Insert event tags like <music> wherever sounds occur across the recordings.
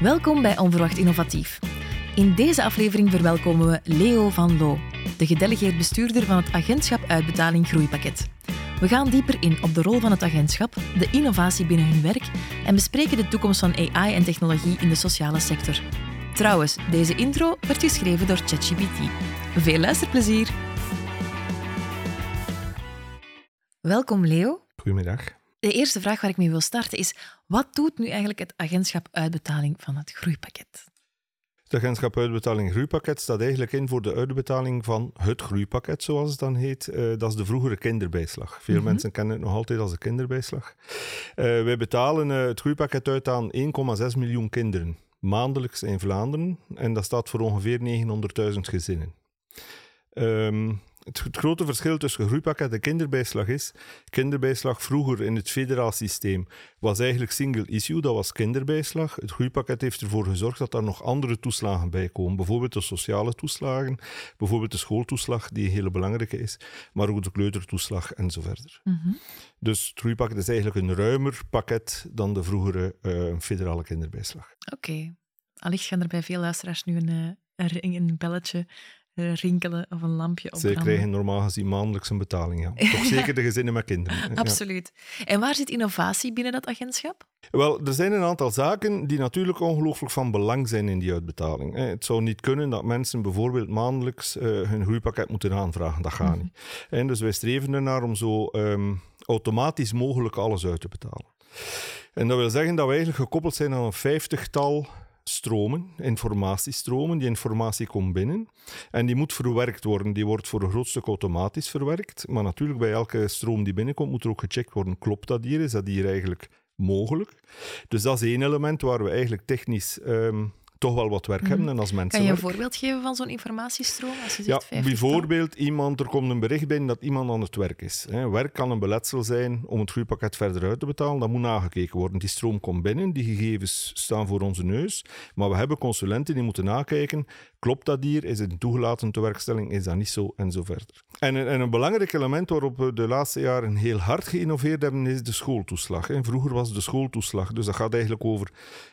Welkom bij Onverwacht Innovatief. In deze aflevering verwelkomen we Leo van Loo, de gedelegeerd bestuurder van het agentschap Uitbetaling Groeipakket. We gaan dieper in op de rol van het agentschap, de innovatie binnen hun werk en bespreken de toekomst van AI en technologie in de sociale sector. Trouwens, deze intro werd geschreven door ChatGPT. Veel luisterplezier! Welkom Leo. Goedemiddag. De eerste vraag waar ik mee wil starten is: wat doet nu eigenlijk het agentschap uitbetaling van het groeipakket? Het agentschap uitbetaling groeipakket staat eigenlijk in voor de uitbetaling van het groeipakket, zoals het dan heet. Uh, dat is de vroegere kinderbijslag. Veel Mhm. mensen kennen het nog altijd als de kinderbijslag. Uh, wij betalen uh, het groeipakket uit aan 1,6 miljoen kinderen maandelijks in Vlaanderen. En dat staat voor ongeveer 900.000 gezinnen. Um, het, het, grote verschil tussen groeipakket en kinderbijslag is, kinderbijslag vroeger in het federaal systeem was eigenlijk single issue, dat was kinderbijslag. Het groeipakket heeft ervoor gezorgd dat er nog andere toeslagen bij komen. Bijvoorbeeld de sociale toeslagen, bijvoorbeeld de schooltoeslag, die een hele belangrijke is, maar ook de kleutertoeslag en zo verder. Mm -hmm. Dus het groeipakket is eigenlijk een ruimer pakket dan de vroegere uh, federale kinderbijslag. Oké. Okay. Allicht gaan er bij veel luisteraars nu een, een ring, een belletje rinkelen of een lampje op. Ze krijgen normaal gezien maandelijks een betaling, ja. Toch <laughs> zeker de gezinnen met kinderen. Absoluut. Ja. En waar zit innovatie binnen dat agentschap? Wel, er zijn een aantal zaken die natuurlijk ongelooflijk van belang zijn in die uitbetaling. Het zou niet kunnen dat mensen bijvoorbeeld maandelijks uh, hun groeipakket moeten aanvragen. Dat gaat -hmm. niet. En dus wij streven ernaar om zo um, automatisch mogelijk alles uit te betalen. En dat wil zeggen dat we eigenlijk gekoppeld zijn aan een vijftigtal stromen, informatiestromen. Die informatie komt binnen en die moet verwerkt worden. Die wordt voor een groot stuk automatisch verwerkt. Maar natuurlijk, bij elke stroom die binnenkomt, moet er ook gecheckt worden: klopt dat hier? Is dat hier eigenlijk mogelijk? Dus dat is één element waar we eigenlijk technisch. Um, toch wel wat werk mm. hebben en als mensen. Kan je een werk. voorbeeld geven van zo'n informatiestroom? Als je ja, bijvoorbeeld iemand, er komt een bericht binnen dat iemand aan het werk is. Hè. Werk kan een beletsel zijn om het groeipakket verder uit te betalen. Dat moet nagekeken worden. Die stroom komt binnen, die gegevens staan voor onze neus. Maar we hebben consulenten die moeten nakijken. Klopt dat hier? Is het een toegelaten tewerkstelling? Is dat niet zo? En zo verder. En, en een belangrijk element waarop we de laatste jaren heel hard geïnnoveerd hebben, is de schooltoeslag. Hè. Vroeger was de schooltoeslag. Dus dat gaat eigenlijk over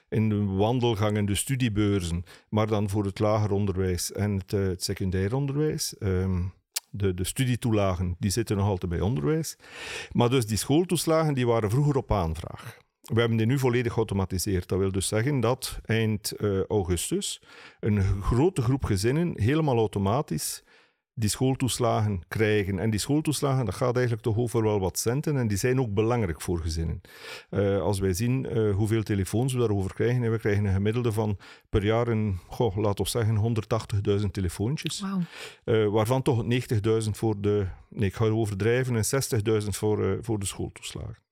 in de wandelgangen, de studiebeurzen, maar dan voor het lager onderwijs en het, uh, het secundair onderwijs. Um, de, de studietoelagen die zitten nog altijd bij onderwijs. Maar dus die schooltoeslagen die waren vroeger op aanvraag. We hebben die nu volledig geautomatiseerd. Dat wil dus zeggen dat eind uh, augustus een grote groep gezinnen helemaal automatisch die schooltoeslagen krijgen. En die schooltoeslagen, dat gaat eigenlijk toch over wel wat centen en die zijn ook belangrijk voor gezinnen. Uh, als wij zien uh, hoeveel telefoons we daarover krijgen, en we krijgen een gemiddelde van per jaar een, goh, laten we zeggen, 180.000 telefoontjes. Wow. Uh, waarvan toch 90.000 voor de, nee, ik ga overdrijven, en 60.000 voor, voor de schooltoeslagen.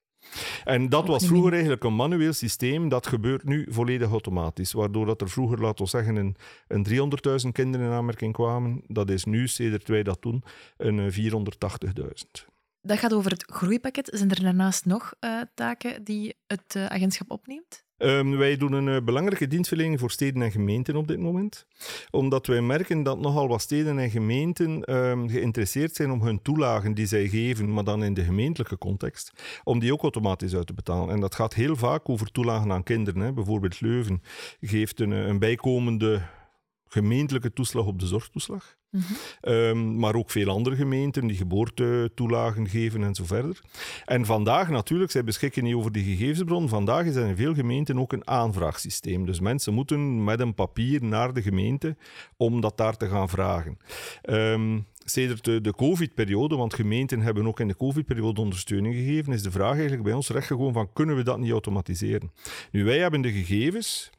En dat was vroeger eigenlijk een manueel systeem, dat gebeurt nu volledig automatisch. Waardoor dat er vroeger, laten we zeggen, een, een 300.000 kinderen in aanmerking kwamen. Dat is nu, sedert wij dat doen, een 480.000. Dat gaat over het groeipakket. Zijn er daarnaast nog uh, taken die het uh, agentschap opneemt? Um, wij doen een uh, belangrijke dienstverlening voor steden en gemeenten op dit moment. Omdat wij merken dat nogal wat steden en gemeenten um, geïnteresseerd zijn om hun toelagen die zij geven, maar dan in de gemeentelijke context, om die ook automatisch uit te betalen. En dat gaat heel vaak over toelagen aan kinderen. Hè. Bijvoorbeeld Leuven geeft een, een bijkomende gemeentelijke toeslag op de zorgtoeslag. -hmm. um, maar ook veel andere gemeenten die geboortetoelagen geven en zo verder. En vandaag natuurlijk, zij beschikken niet over die gegevensbron. Vandaag is er in veel gemeenten ook een aanvraagsysteem. Dus mensen moeten met een papier naar de gemeente om dat daar te gaan vragen. Um, de, de COVID-periode, want gemeenten hebben ook in de COVID-periode ondersteuning gegeven, is de vraag eigenlijk bij ons rechtgekomen van kunnen we dat niet automatiseren? Nu, wij hebben de gegevens,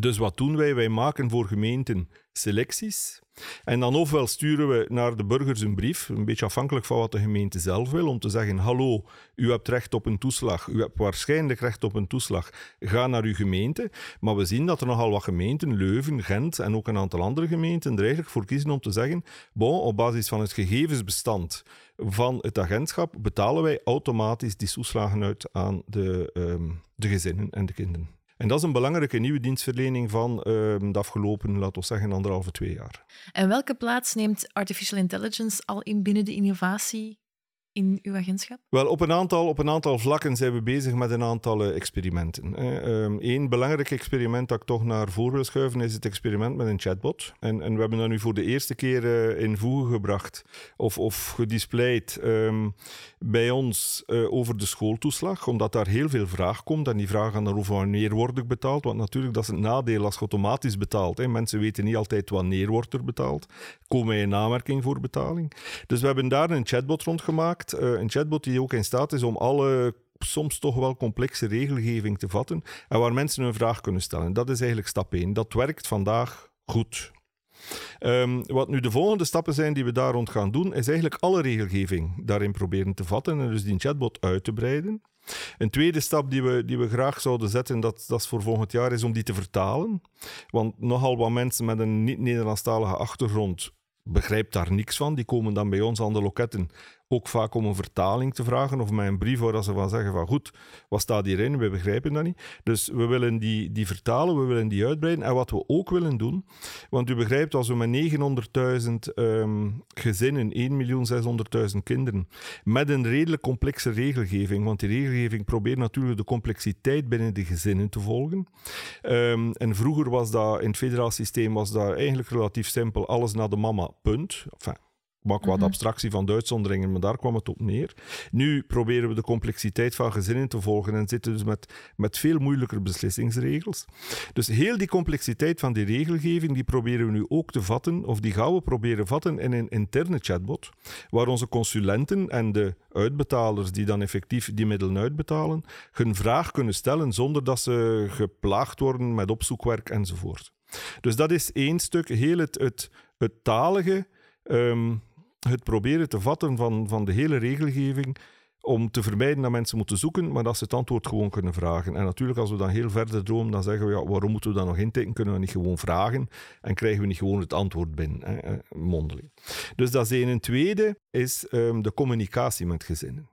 dus wat doen wij? Wij maken voor gemeenten selecties. En dan ofwel sturen we naar de burgers een brief, een beetje afhankelijk van wat de gemeente zelf wil, om te zeggen: Hallo, u hebt recht op een toeslag, u hebt waarschijnlijk recht op een toeslag, ga naar uw gemeente. Maar we zien dat er nogal wat gemeenten, Leuven, Gent en ook een aantal andere gemeenten, er eigenlijk voor kiezen om te zeggen: Bon, op basis van het gegevensbestand van het agentschap betalen wij automatisch die toeslagen uit aan de, um, de gezinnen en de kinderen. En dat is een belangrijke nieuwe dienstverlening van uh, de afgelopen, laten we zeggen, anderhalve, twee jaar. En welke plaats neemt artificial intelligence al in binnen de innovatie in uw agentschap? Wel, op een aantal, op een aantal vlakken zijn we bezig met een aantal eh, experimenten. Eén ehm, belangrijk experiment dat ik toch naar voren wil schuiven is het experiment met een chatbot. En, en we hebben dat nu voor de eerste keer uh, in voegen gebracht of, of gedisplayed ehm, bij ons uh, over de schooltoeslag, omdat daar heel veel vraag komt. En die vraag gaan over wanneer word ik betaald. Want natuurlijk, dat is het nadeel als je automatisch betaalt. Hè. Mensen weten niet altijd wanneer wordt er betaald. Komen wij in aanmerking voor betaling. Dus we hebben daar een chatbot rondgemaakt. Uh, een chatbot die ook in staat is om alle soms toch wel complexe regelgeving te vatten en waar mensen een vraag kunnen stellen. Dat is eigenlijk stap 1. Dat werkt vandaag goed. Um, wat nu de volgende stappen zijn die we daar rond gaan doen, is eigenlijk alle regelgeving daarin proberen te vatten en dus die chatbot uit te breiden. Een tweede stap die we, die we graag zouden zetten, dat, dat is voor volgend jaar, is om die te vertalen. Want nogal wat mensen met een niet-Nederlandstalige achtergrond begrijpt daar niks van. Die komen dan bij ons aan de loketten ook vaak om een vertaling te vragen of mij een brief waar ze van zeggen van goed, wat staat hierin? We begrijpen dat niet. Dus we willen die, die vertalen, we willen die uitbreiden. En wat we ook willen doen, want u begrijpt, als we met 900.000 um, gezinnen, 1.600.000 kinderen, met een redelijk complexe regelgeving, want die regelgeving probeert natuurlijk de complexiteit binnen de gezinnen te volgen. Um, en vroeger was dat, in het federaal systeem was dat eigenlijk relatief simpel, alles naar de mama, punt. Maak wat mhm. abstractie van de uitzonderingen, maar daar kwam het op neer. Nu proberen we de complexiteit van gezinnen te volgen en zitten dus met, met veel moeilijker beslissingsregels. Dus heel die complexiteit van die regelgeving, die proberen we nu ook te vatten, of die gaan we proberen vatten in een interne chatbot, waar onze consulenten en de uitbetalers die dan effectief die middelen uitbetalen, hun vraag kunnen stellen zonder dat ze geplaagd worden met opzoekwerk enzovoort. Dus dat is één stuk, heel het, het, het talige, um, het proberen te vatten van, van de hele regelgeving om te vermijden dat mensen moeten zoeken, maar dat ze het antwoord gewoon kunnen vragen. En natuurlijk, als we dan heel verder dromen, dan zeggen we, ja, waarom moeten we dan nog intekenen? Kunnen we niet gewoon vragen en krijgen we niet gewoon het antwoord binnen, hè, mondeling. Dus dat is één. Een tweede is um, de communicatie met gezinnen.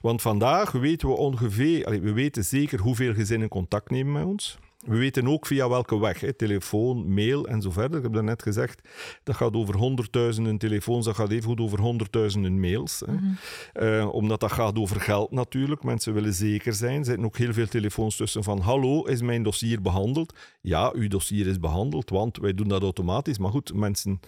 Want vandaag weten we ongeveer, we weten zeker hoeveel gezinnen contact nemen met ons. We weten ook via welke weg, hè, telefoon, mail en zo verder. Ik heb dat net gezegd, dat gaat over honderdduizenden telefoons, dat gaat even goed over honderdduizenden mails. Hè. Mm -hmm. omdat dat gaat over geld natuurlijk. Mensen willen zeker zijn. Er zitten ook heel veel telefoons tussen van hallo, is mijn dossier behandeld? Ja, uw dossier is behandeld, want wij doen dat automatisch. Maar goed, mensen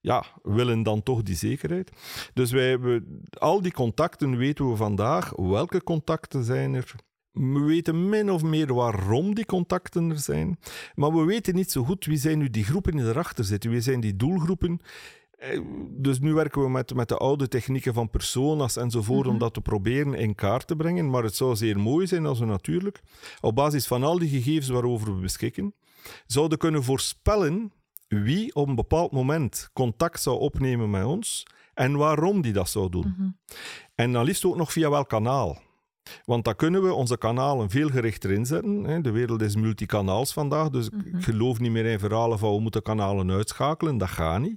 ja, willen dan toch die zekerheid. Dus wij hebben al die contacten weten we vandaag. Welke contacten zijn er? We weten min of meer waarom die contacten er zijn, maar we weten niet zo goed wie zijn nu die groepen die erachter zitten. Wie zijn die doelgroepen? Eh, dus nu werken we met, met de oude technieken van personas enzovoort om mhm. dat te proberen in kaart te brengen. Maar het zou zeer mooi zijn als we natuurlijk, op basis van al die gegevens waarover we beschikken, zouden kunnen voorspellen wie op een bepaald moment contact zou opnemen met ons en waarom die dat zou doen. Mhm. En dan liefst ook nog via welk kanaal. Want dan kunnen we onze kanalen veel gerichter inzetten. De wereld is multikanaals vandaag, dus ik mhm. geloof niet meer in verhalen van we moeten kanalen uitschakelen. Dat gaat niet.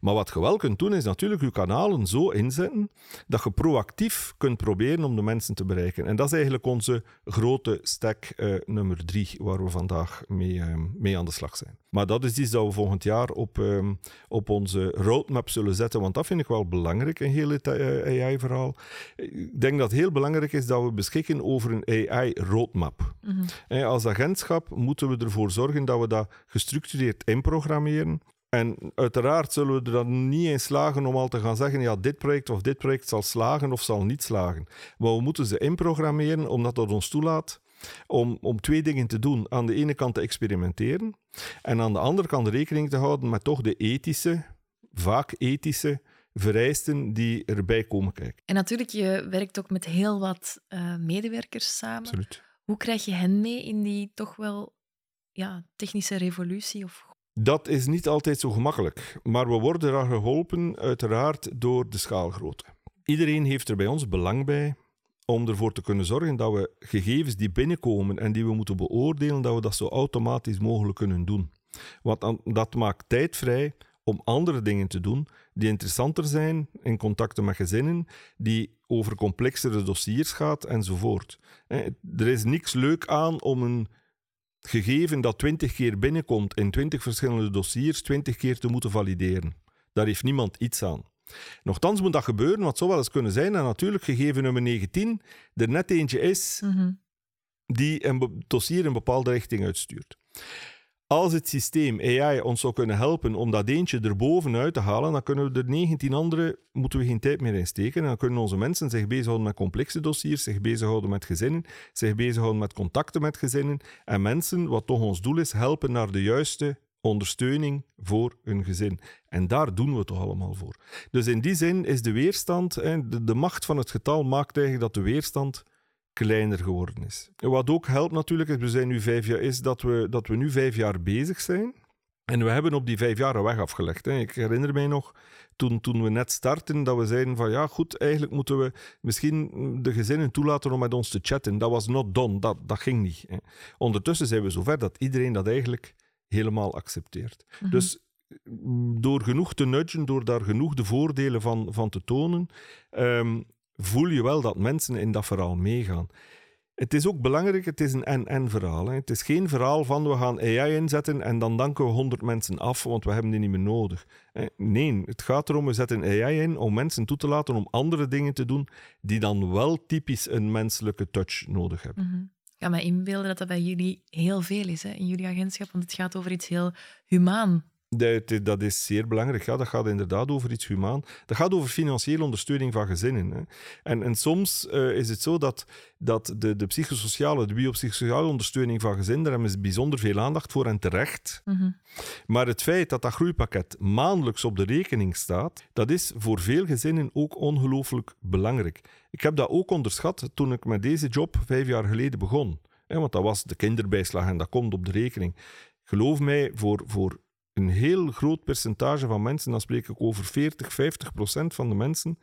Maar wat je wel kunt doen, is natuurlijk je kanalen zo inzetten dat je proactief kunt proberen om de mensen te bereiken. En dat is eigenlijk onze grote stack uh, nummer drie, waar we vandaag mee, uh, mee aan de slag zijn. Maar dat is iets dat we volgend jaar op, uh, op onze roadmap zullen zetten, want dat vind ik wel belangrijk, een hele eh, AI-verhaal. Ik denk dat het heel belangrijk is dat we beschikken over een AI-roadmap. Mm Als agentschap moeten we ervoor zorgen dat we dat gestructureerd inprogrammeren, en uiteraard zullen we er dan niet in slagen om al te gaan zeggen: ja, dit project of dit project zal slagen of zal niet slagen. Maar we moeten ze inprogrammeren omdat dat ons toelaat om, om twee dingen te doen. Aan de ene kant te experimenteren en aan de andere kant rekening te houden met toch de ethische, vaak ethische vereisten die erbij komen kijken. En natuurlijk, je werkt ook met heel wat uh, medewerkers samen. Absoluut. Hoe krijg je hen mee in die toch wel ja, technische revolutie of dat is niet altijd zo gemakkelijk, maar we worden daar geholpen uiteraard door de schaalgrootte. Iedereen heeft er bij ons belang bij om ervoor te kunnen zorgen dat we gegevens die binnenkomen en die we moeten beoordelen, dat we dat zo automatisch mogelijk kunnen doen. Want dat maakt tijd vrij om andere dingen te doen die interessanter zijn in contacten met gezinnen, die over complexere dossiers gaat enzovoort. Er is niks leuk aan om een gegeven dat twintig keer binnenkomt in twintig verschillende dossiers, twintig keer te moeten valideren. Daar heeft niemand iets aan. Nochtans moet dat gebeuren, wat zou wel eens kunnen zijn dat natuurlijk gegeven nummer 19 er net eentje is Mhm. die een dossier een bepaalde richting uitstuurt. Als het systeem AI ons zou kunnen helpen om dat eentje erboven uit te halen, dan kunnen we er 19 andere, moeten we geen tijd meer in steken. En dan kunnen onze mensen zich bezighouden met complexe dossiers, zich bezighouden met gezinnen, zich bezighouden met contacten met gezinnen. En mensen, wat toch ons doel is, helpen naar de juiste ondersteuning voor hun gezin. En daar doen we toch allemaal voor. Dus in die zin is de weerstand, de macht van het getal maakt eigenlijk dat de weerstand kleiner geworden is. Wat ook helpt natuurlijk, we zijn nu vijf jaar, is dat we, dat we nu vijf jaar bezig zijn. En we hebben op die vijf jaar een weg afgelegd. Hè. Ik herinner mij nog, toen, toen we net starten, dat we zeiden van ja, goed, eigenlijk moeten we misschien de gezinnen toelaten om met ons te chatten. Dat was not done, dat, dat ging niet. Hè. Ondertussen zijn we zover dat iedereen dat eigenlijk helemaal accepteert. Mhm. Dus door genoeg te nudgen, door daar genoeg de voordelen van, van te tonen, ehm, voel je wel dat mensen in dat verhaal meegaan. Het is ook belangrijk, het is een en-en verhaal. Hè. Het is geen verhaal van we gaan AI inzetten en dan danken we 100 mensen af, want we hebben die niet meer nodig. Nee, het gaat erom, we zetten AI in om mensen toe te laten om andere dingen te doen die dan wel typisch een menselijke touch nodig hebben. Mhm. Ik kan me inbeelden dat dat bij jullie heel veel is, hè, in jullie agentschap, want het gaat over iets heel humaan. Dat, dat is zeer belangrijk. Ja, dat gaat inderdaad over iets humaan. Dat gaat over financiële ondersteuning van gezinnen. Hè. En, en soms eh, is het zo dat, dat de, de psychosociale, de biopsychosociale ondersteuning van gezinnen, daar hebben ze bijzonder veel aandacht voor en terecht. Mhm. Maar het feit dat dat groeipakket maandelijks op de rekening staat, dat is voor veel gezinnen ook ongelooflijk belangrijk. Ik heb dat ook onderschat toen ik met deze job vijf jaar geleden begon. Hè, want dat was de kinderbijslag en dat komt op de rekening. Geloof mij, voor, voor een heel groot percentage van mensen, dan spreek ik over 40, 50 procent van de mensen,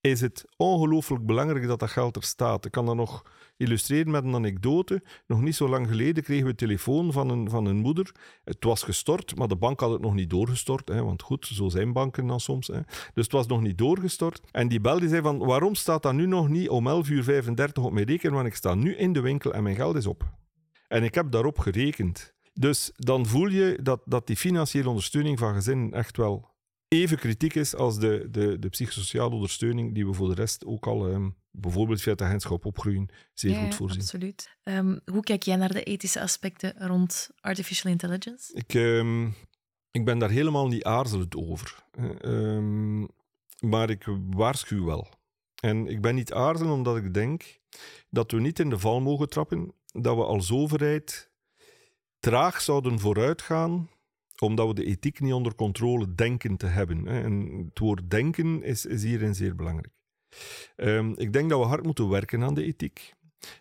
is het ongelooflijk belangrijk dat dat geld er staat. Ik kan dat nog illustreren met een anekdote. Nog niet zo lang geleden kregen we een telefoon van een, van een moeder. Het was gestort, maar de bank had het nog niet doorgestort. Hè, want goed, zo zijn banken dan soms. Hè. Dus het was nog niet doorgestort. En die bel die zei van, waarom staat dat nu nog niet om 11 uur 35 op mijn rekening? Want ik sta nu in de winkel en mijn geld is op. En ik heb daarop gerekend. Dus dan voel je dat, dat die financiële ondersteuning van gezinnen echt wel even kritiek is als de, de, de psychosociale ondersteuning die we voor de rest ook al, ehm, bijvoorbeeld via het agentschap opgroeien, zeer Ja, goed voorzien. absoluut. Ehm, hoe kijk jij naar de ethische aspecten rond artificial intelligence? Ik, ehm, ik ben daar helemaal niet aarzelend over. Maar ik waarschuw wel. En ik ben niet aarzelend omdat ik denk dat we niet in de val mogen trappen dat we als overheid traag zouden vooruitgaan omdat we de ethiek niet onder controle denken te hebben. En het woord denken is, is hierin zeer belangrijk. Ehm, ik denk dat we hard moeten werken aan de ethiek.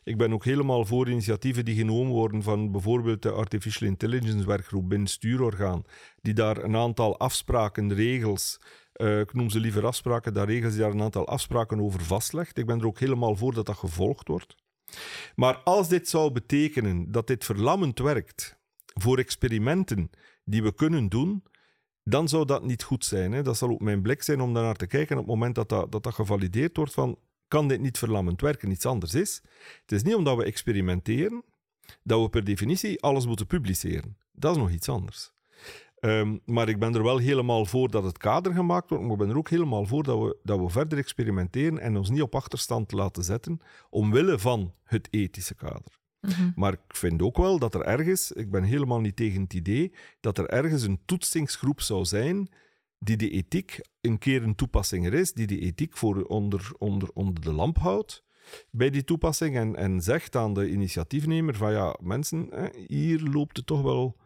Ik ben ook helemaal voor initiatieven die genomen worden van bijvoorbeeld de Artificial Intelligence werkgroep binnen het stuurorgaan, die daar een aantal afspraken, regels, eh, ik noem ze liever afspraken, daar regels die daar een aantal afspraken over vastlegt. Ik ben er ook helemaal voor dat dat gevolgd wordt. Maar als dit zou betekenen dat dit verlammend werkt voor experimenten die we kunnen doen, dan zou dat niet goed zijn. Hè. Dat zal ook mijn blik zijn om daarnaar te kijken op het moment dat dat, dat, gevalideerd wordt van kan dit niet verlammend werken, iets anders is. Het is niet omdat we experimenteren dat we per definitie alles moeten publiceren. Dat is nog iets anders. Ehm, maar ik ben er wel helemaal voor dat het kader gemaakt wordt, maar ik ben er ook helemaal voor dat we, dat we verder experimenteren en ons niet op achterstand laten zetten omwille van het ethische kader. Mhm. Maar ik vind ook wel dat er ergens, ik ben helemaal niet tegen het idee, dat er ergens een toetsingsgroep zou zijn die de ethiek een keer een toepassing er is, die de ethiek voor onder, onder, onder de lamp houdt bij die toepassing en, en zegt aan de initiatiefnemer van ja, mensen, hier loopt het toch wel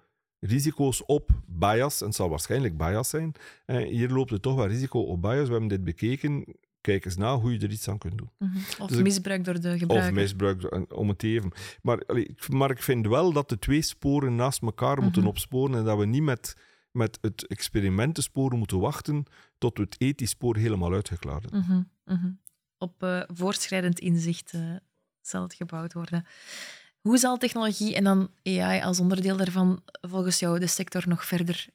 risico's op bias, en het zal waarschijnlijk bias zijn, hier loopt het toch wel risico op bias, we hebben dit bekeken, kijk eens na hoe je er iets aan kunt doen. Mhm. Of Dus ik- misbruik door de Of gebruiker. misbruik, en- om het even. Maar, maar ik vind wel dat de twee sporen naast elkaar moeten Mhm. opsporen en dat we niet met, met het experimentenspoor moeten wachten tot we het ethisch spoor helemaal uitgeklaard hebben. Mhm. Op eh, voortschrijdend inzicht eh, zal het gebouwd worden. Hoe zal technologie en dan AI als onderdeel daarvan volgens jou de sector nog verder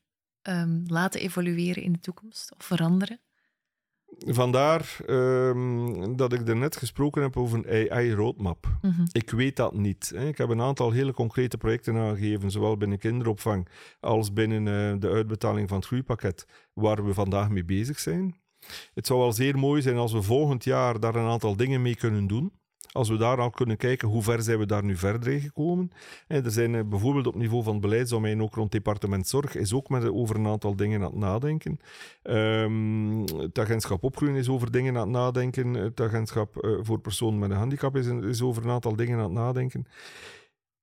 ehm, laten evolueren in de toekomst of veranderen? Vandaar ehm, dat ik er net gesproken heb over een AI-roadmap. Mhm, Ik weet dat niet. Hè. Ik heb een aantal hele concrete projecten aangegeven, zowel binnen kinderopvang als binnen eh, de uitbetaling van het groeipakket, waar we vandaag mee bezig zijn. Het zou wel zeer mooi zijn als we volgend jaar daar een aantal dingen mee kunnen doen. Als we daar al kunnen kijken hoe ver zijn we daar nu verder gekomen. En er zijn eh, bijvoorbeeld op niveau van beleidsdomein, ook rond departement zorg, is ook met, over een aantal dingen aan het nadenken. Um, het agentschap opgroeien is over dingen aan het nadenken. Het agentschap voor personen met een handicap is, is over een aantal dingen aan het nadenken.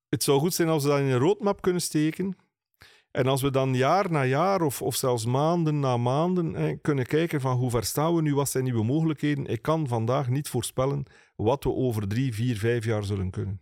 Het zou goed zijn als we dat in een roadmap kunnen steken. En als we dan jaar na jaar of, of zelfs maanden na maanden kunnen kijken van hoe ver staan we nu, wat zijn nieuwe mogelijkheden. Ik kan vandaag niet voorspellen wat we over drie, vier, vijf jaar zullen kunnen.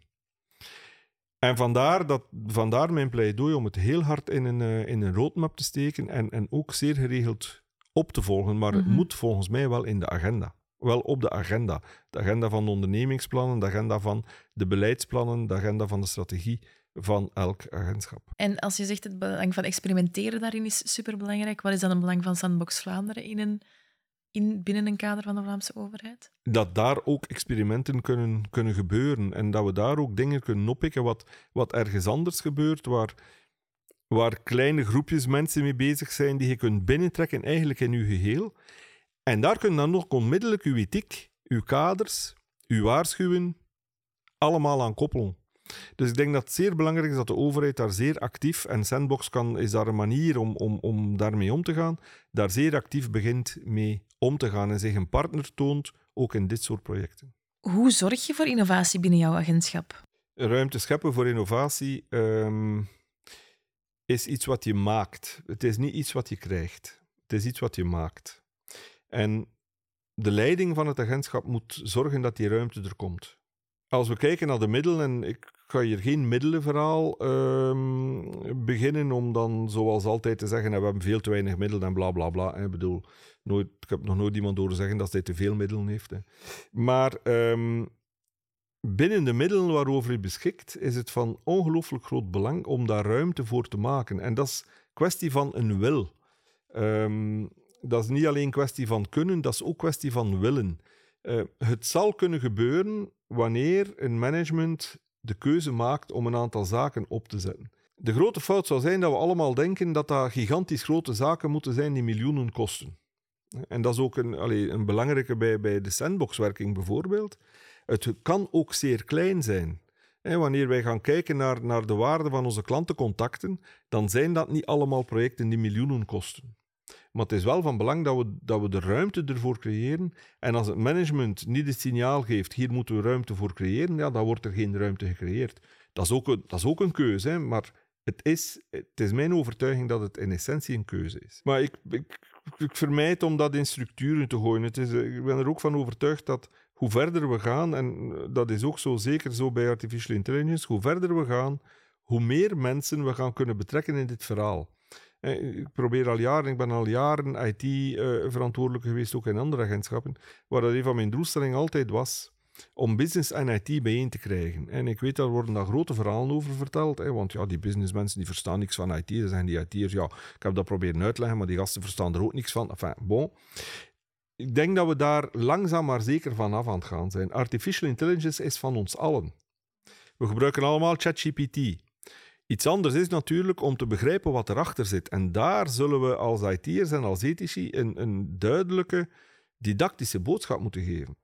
En vandaar, dat, vandaar mijn pleidooi om het heel hard in een, uh, in een roadmap te steken en, en ook zeer geregeld op te volgen. Maar het mhm. moet volgens mij wel in de agenda. Wel op de agenda. De agenda van de ondernemingsplannen, de agenda van de beleidsplannen, de agenda van de strategie van elk agentschap. En als je zegt het belang van experimenteren daarin is superbelangrijk, wat is dan het belang van Sandbox Vlaanderen in een, in, binnen een kader van de Vlaamse overheid? Dat daar ook experimenten kunnen, kunnen gebeuren en dat we daar ook dingen kunnen oppikken wat, wat ergens anders gebeurt, waar, waar kleine groepjes mensen mee bezig zijn die je kunt binnentrekken eigenlijk in je geheel. En daar kun je dan nog onmiddellijk uw ethiek, uw kaders, uw waarschuwen allemaal aan koppelen. Dus ik denk dat het zeer belangrijk is dat de overheid daar zeer actief, en Sandbox kan, is daar een manier om, om, om daarmee om te gaan, daar zeer actief begint mee om te gaan en zich een partner toont, ook in dit soort projecten. Hoe zorg je voor innovatie binnen jouw agentschap? Ruimte scheppen voor innovatie um, is iets wat je maakt. Het is niet iets wat je krijgt. Het is iets wat je maakt. En de leiding van het agentschap moet zorgen dat die ruimte er komt. Als we kijken naar de middelen, en ik ga hier geen middelenverhaal um, beginnen om dan zoals altijd te zeggen, we hebben veel te weinig middelen en bla bla bla. Ik bedoel, nooit, ik heb nog nooit iemand horen zeggen dat hij te veel middelen heeft. Hè. Maar um, binnen de middelen waarover hij beschikt, is het van ongelooflijk groot belang om daar ruimte voor te maken. En dat is kwestie van een wil. Um, dat is niet alleen kwestie van kunnen, dat is ook kwestie van willen. Uh, het zal kunnen gebeuren wanneer een management de keuze maakt om een aantal zaken op te zetten. De grote fout zou zijn dat we allemaal denken dat dat gigantisch grote zaken moeten zijn die miljoenen kosten. En dat is ook een, allez, een belangrijke bij, bij de sandboxwerking bijvoorbeeld. Het kan ook zeer klein zijn. wanneer wij gaan kijken naar, naar de waarde van onze klantencontacten, dan zijn dat niet allemaal projecten die miljoenen kosten. Maar het is wel van belang dat we, dat we de ruimte ervoor creëren. En als het management niet het signaal geeft, hier moeten we ruimte voor creëren, ja, dan wordt er geen ruimte gecreëerd. Dat is ook een, dat is ook een keuze, hè, maar het is, het is mijn overtuiging dat het in essentie een keuze is. Maar ik, ik, ik vermijd om dat in structuren te gooien. Het is, ik ben er ook van overtuigd dat hoe verder we gaan, en dat is ook zo zeker zo bij artificial intelligence, hoe verder we gaan, hoe meer mensen we gaan kunnen betrekken in dit verhaal. Eh, ik probeer al jaren, ik ben al jaren IT-verantwoordelijk eh, geweest, ook in andere agentschappen, waar dat een van mijn doelstellingen altijd was om business en IT bijeen te krijgen. En ik weet, daar worden daar grote verhalen over verteld, hè, want ja, die businessmensen die verstaan niks van IT, dan zijn die IT'ers, ja, ik heb dat proberen uitleggen, maar die gasten verstaan er ook niks van. Ik denk dat we daar langzaam maar zeker vanaf aan het gaan zijn. Artificial intelligence is van ons allen. We gebruiken allemaal ChatGPT. Iets anders is natuurlijk om te begrijpen wat erachter zit. En daar zullen we als IT'ers en als ethici een, een duidelijke didactische boodschap moeten geven.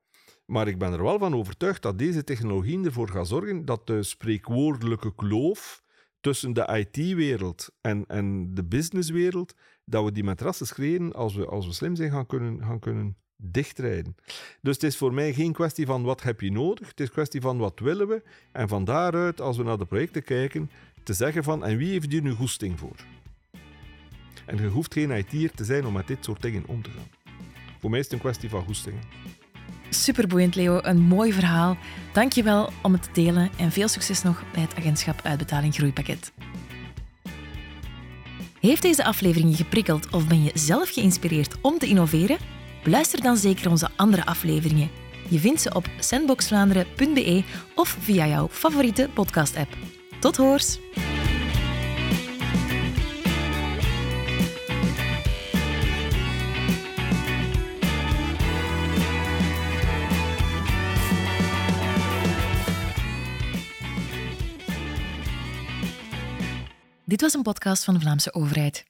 Maar ik ben er wel van overtuigd dat deze technologieën ervoor gaan zorgen dat de spreekwoordelijke kloof tussen de IT-wereld en, en de businesswereld, dat we die matrassen creëren als we, als we slim zijn gaan kunnen, gaan kunnen dichtrijden. Dus het is voor mij geen kwestie van wat heb je nodig, het is kwestie van wat willen we. En van daaruit, als we naar de projecten kijken, te zeggen van en wie heeft hier nu goesting voor? En je hoeft geen IT'er te zijn om met dit soort dingen om te gaan. Voor mij is het een kwestie van goestingen. Superboeiend, Leo. Een mooi verhaal. Dank je wel om het te delen en veel succes nog bij het agentschap Uitbetaling Groeipakket. Heeft deze aflevering je geprikkeld of ben je zelf geïnspireerd om te innoveren? Beluister dan zeker onze andere afleveringen. Je vindt ze op sandboxvlaanderen.be of via jouw favoriete podcast-app. Tot hoors! Dit was een podcast van de Vlaamse overheid.